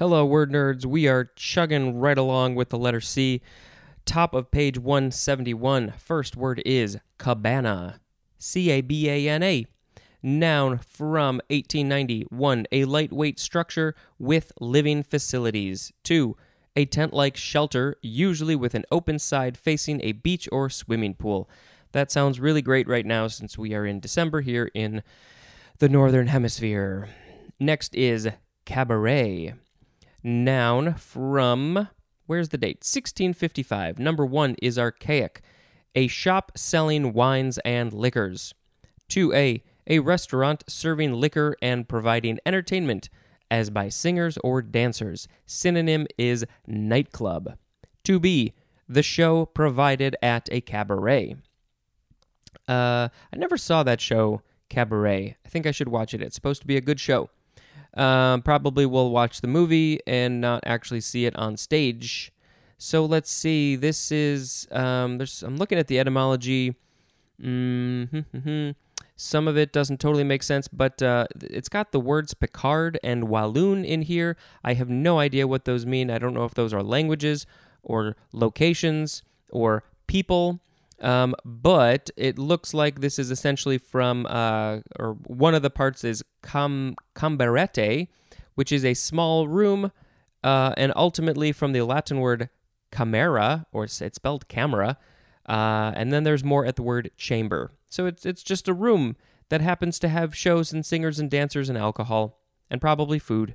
Hello, word nerds. We are chugging right along with the letter C. Top of page 171. First word is cabana. C A B A N A. Noun from 1890. 1. A lightweight structure with living facilities. 2. A tent like shelter, usually with an open side facing a beach or swimming pool. That sounds really great right now since we are in December here in the Northern Hemisphere. Next is cabaret noun from where's the date? 1655 number 1 is archaic. A shop selling wines and liquors. 2a a restaurant serving liquor and providing entertainment as by singers or dancers. Synonym is nightclub. 2b the show provided at a cabaret. Uh, i never saw that show cabaret. I think i should watch it. It's supposed to be a good show um, probably will watch the movie and not actually see it on stage. So let's see. This is um, there's. I'm looking at the etymology. Mm-hmm. Some of it doesn't totally make sense, but uh, it's got the words Picard and Walloon in here. I have no idea what those mean. I don't know if those are languages or locations or people. Um, but it looks like this is essentially from, uh, or one of the parts is cam- camberete, which is a small room, uh, and ultimately from the Latin word camera, or it's spelled camera, uh, and then there's more at the word chamber. So it's it's just a room that happens to have shows and singers and dancers and alcohol and probably food.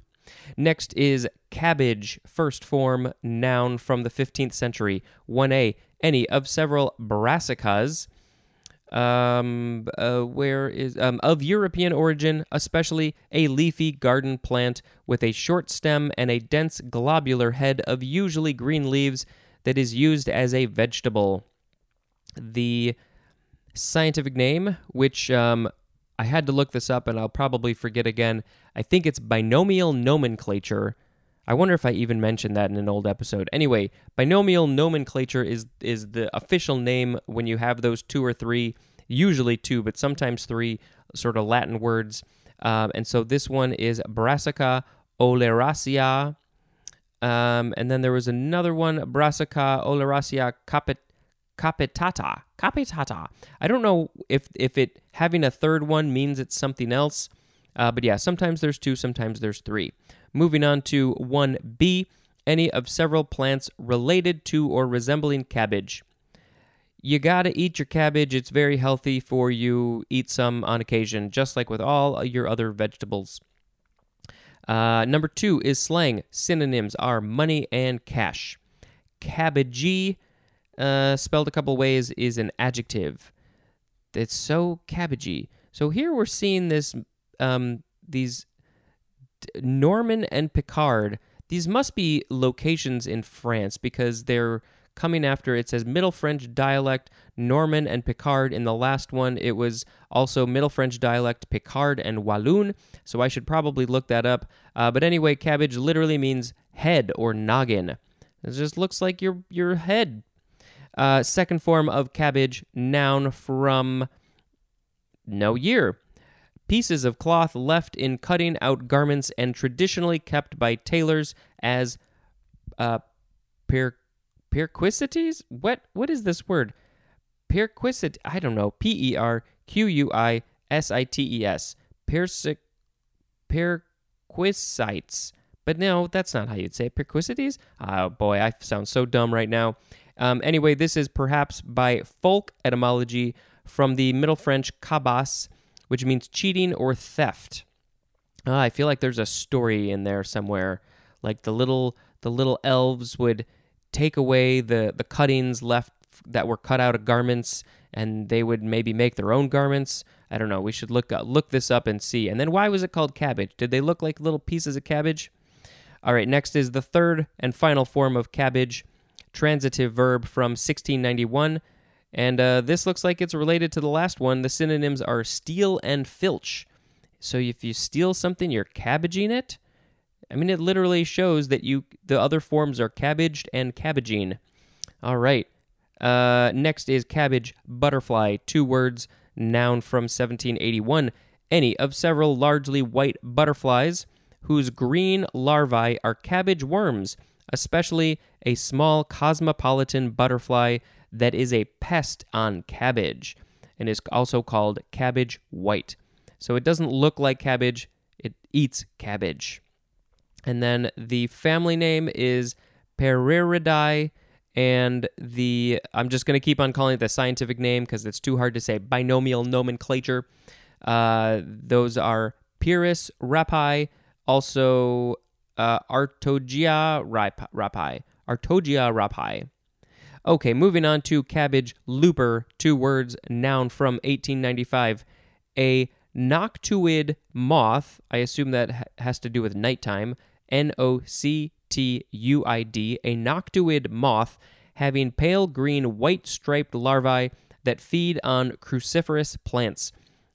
Next is cabbage, first form noun from the 15th century. 1a, any of several brassicas. Um, uh, where is um, of European origin, especially a leafy garden plant with a short stem and a dense globular head of usually green leaves that is used as a vegetable. The scientific name, which um, I had to look this up and I'll probably forget again. I think it's binomial nomenclature. I wonder if I even mentioned that in an old episode. Anyway, binomial nomenclature is is the official name when you have those two or three, usually two, but sometimes three sort of Latin words. Um, and so this one is Brassica oleracea. Um, and then there was another one, Brassica oleracea capit capitata. Capitata. I don't know if if it having a third one means it's something else. Uh, but yeah, sometimes there's two, sometimes there's three. Moving on to 1b, any of several plants related to or resembling cabbage. You gotta eat your cabbage. It's very healthy for you. Eat some on occasion, just like with all your other vegetables. Uh, number two is slang. Synonyms are money and cash. Cabbagey, uh, spelled a couple ways, is an adjective. It's so cabbagey. So here we're seeing this um, these Norman and Picard. These must be locations in France because they're coming after it says Middle French dialect Norman and Picard. In the last one, it was also Middle French dialect Picard and Walloon. So I should probably look that up. Uh, but anyway, cabbage literally means head or noggin. It just looks like your your head. Uh, second form of cabbage, noun from no year pieces of cloth left in cutting out garments and traditionally kept by tailors as uh, per- perquisites. What what is this word? Perquisite. I don't know. P E R Q U I S I T E S. Persic. Perquisites. But no, that's not how you'd say it. Perquisites? Oh boy, I sound so dumb right now. Um, anyway, this is perhaps by folk etymology from the Middle French cabas, which means cheating or theft. Uh, I feel like there's a story in there somewhere, like the little the little elves would take away the the cuttings left that were cut out of garments, and they would maybe make their own garments. I don't know. We should look uh, look this up and see. And then why was it called cabbage? Did they look like little pieces of cabbage? All right. Next is the third and final form of cabbage, transitive verb from 1691. And uh, this looks like it's related to the last one. The synonyms are steal and filch. So if you steal something, you're cabbaging it. I mean, it literally shows that you the other forms are cabbaged and cabbaging. All right. Uh, next is cabbage butterfly. Two words, noun from 1781. Any of several largely white butterflies whose green larvae are cabbage worms, especially a small cosmopolitan butterfly that is a pest on cabbage and is also called cabbage white. So it doesn't look like cabbage, it eats cabbage. And then the family name is Periridae, and the I'm just going to keep on calling it the scientific name because it's too hard to say. Binomial nomenclature. Uh, those are Pieris rapae, also uh, Artogeia rapae. Artogeia rapae. Okay, moving on to cabbage looper, two words, noun from 1895. A noctuid moth, I assume that has to do with nighttime, N O C T U I D, a noctuid moth having pale green white striped larvae that feed on cruciferous plants.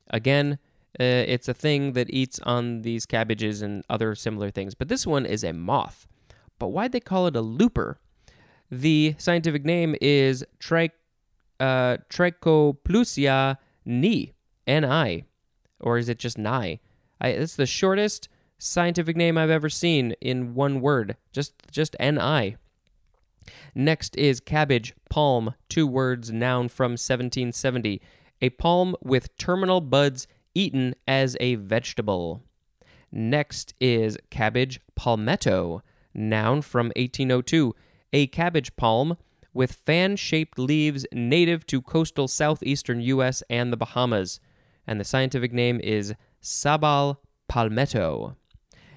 Again, uh, it's a thing that eats on these cabbages and other similar things, but this one is a moth. But why'd they call it a looper? The scientific name is tri- uh, Trichoplusia ni, N-I, or is it just ni? I, it's the shortest scientific name I've ever seen in one word, just just N-I. Next is cabbage, palm, two words, noun from 1770. A palm with terminal buds eaten as a vegetable. Next is cabbage, palmetto, noun from 1802 a cabbage palm with fan shaped leaves native to coastal southeastern U.S. and the Bahamas, and the scientific name is Sabal palmetto.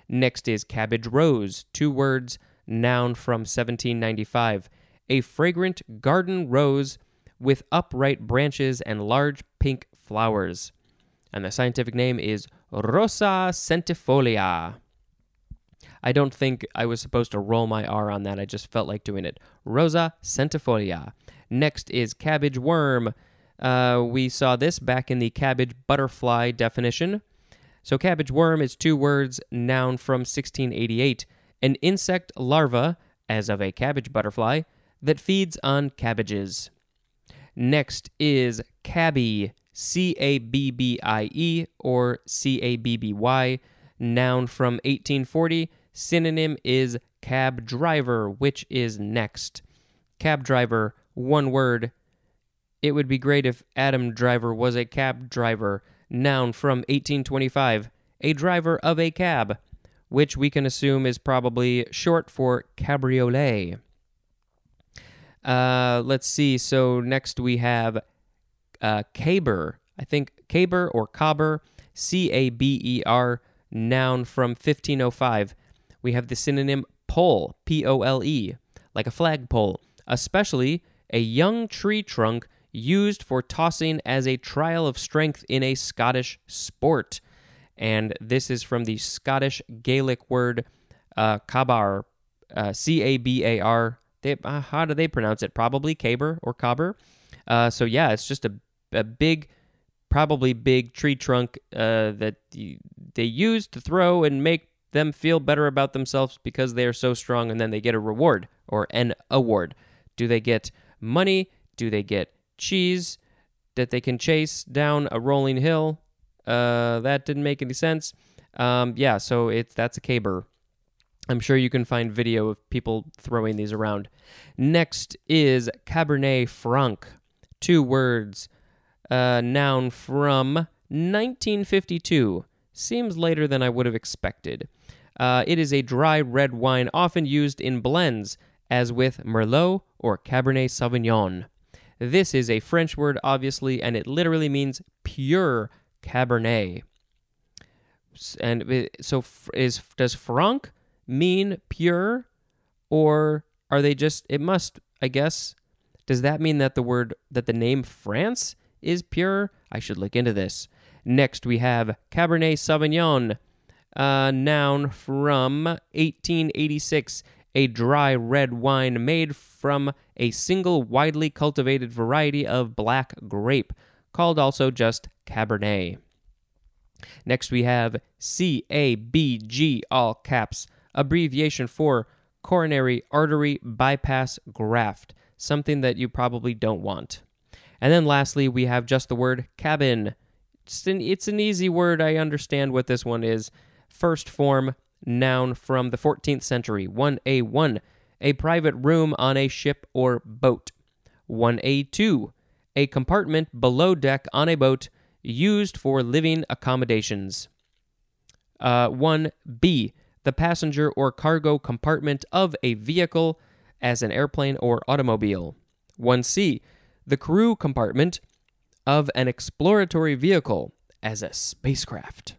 Next is cabbage rose, two words, noun from 1795, a fragrant garden rose with upright branches and large pink flowers. And the scientific name is Rosa centifolia. I don't think I was supposed to roll my R on that. I just felt like doing it. Rosa centifolia. Next is cabbage worm. Uh, we saw this back in the cabbage butterfly definition. So, cabbage worm is two words, noun from 1688. An insect larva, as of a cabbage butterfly, that feeds on cabbages. Next is cabby, C A B B I E or C A B B Y, noun from 1840 Synonym is cab driver, which is next. Cab driver, one word. It would be great if Adam Driver was a cab driver. Noun from 1825, a driver of a cab, which we can assume is probably short for cabriolet. Uh, let's see. So next we have uh, caber. I think caber or cobber, C A B E R, noun from 1505 we have the synonym pole, P O L E, like a flagpole, especially a young tree trunk used for tossing as a trial of strength in a Scottish sport. And this is from the Scottish Gaelic word uh, cabar, uh, C A B A R. Uh, how do they pronounce it? Probably caber or cobber. Uh, so yeah, it's just a, a big, probably big tree trunk uh, that they use to throw and make them feel better about themselves because they are so strong and then they get a reward or an award. Do they get money? Do they get cheese that they can chase down a rolling hill? Uh, that didn't make any sense. Um, yeah, so it's that's a caber. I'm sure you can find video of people throwing these around. Next is Cabernet Franc. Two words. Uh, noun from 1952. Seems later than I would have expected. Uh, it is a dry red wine often used in blends, as with Merlot or Cabernet Sauvignon. This is a French word, obviously, and it literally means pure Cabernet. And so, is does Franc mean pure, or are they just? It must, I guess. Does that mean that the word that the name France is pure? I should look into this. Next, we have Cabernet Sauvignon uh, noun from 1886, a dry red wine made from a single widely cultivated variety of black grape, called also just Cabernet. Next, we have CABG, all caps, abbreviation for coronary artery bypass graft, something that you probably don't want. And then lastly, we have just the word cabin. It's an, it's an easy word. I understand what this one is. First form, noun from the 14th century. 1A1, a private room on a ship or boat. 1A2, a compartment below deck on a boat used for living accommodations. Uh, 1B, the passenger or cargo compartment of a vehicle as an airplane or automobile. 1C, the crew compartment of an exploratory vehicle as a spacecraft.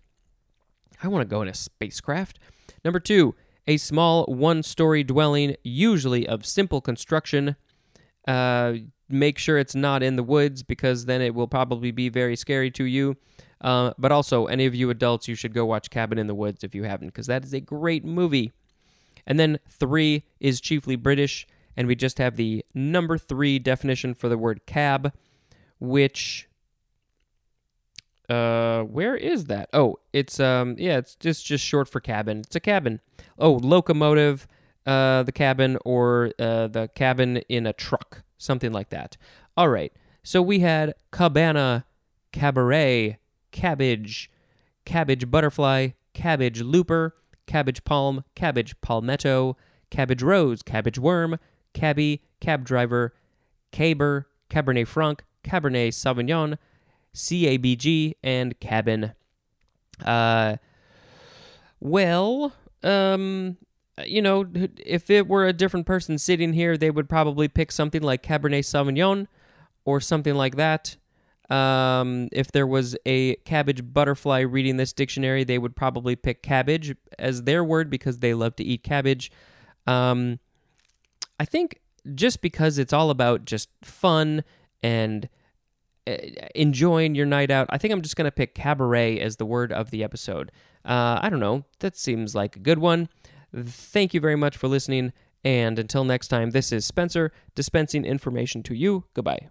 I want to go in a spacecraft. Number two, a small one story dwelling, usually of simple construction. Uh, make sure it's not in the woods because then it will probably be very scary to you. Uh, but also, any of you adults, you should go watch Cabin in the Woods if you haven't, because that is a great movie. And then three is chiefly British, and we just have the number three definition for the word cab, which uh where is that? Oh it's um yeah it's just just short for cabin. It's a cabin. Oh locomotive uh the cabin or uh the cabin in a truck something like that. All right. So we had cabana cabaret cabbage cabbage butterfly cabbage looper cabbage palm cabbage palmetto cabbage rose cabbage worm cabbie cab driver caber cabernet franc cabernet sauvignon CABG, and Cabin. Uh, well, um, you know, if it were a different person sitting here, they would probably pick something like Cabernet Sauvignon or something like that. Um, if there was a cabbage butterfly reading this dictionary, they would probably pick cabbage as their word because they love to eat cabbage. Um, I think just because it's all about just fun and enjoying your night out, I think I'm just going to pick cabaret as the word of the episode. Uh, I don't know. That seems like a good one. Thank you very much for listening. And until next time, this is Spencer dispensing information to you. Goodbye.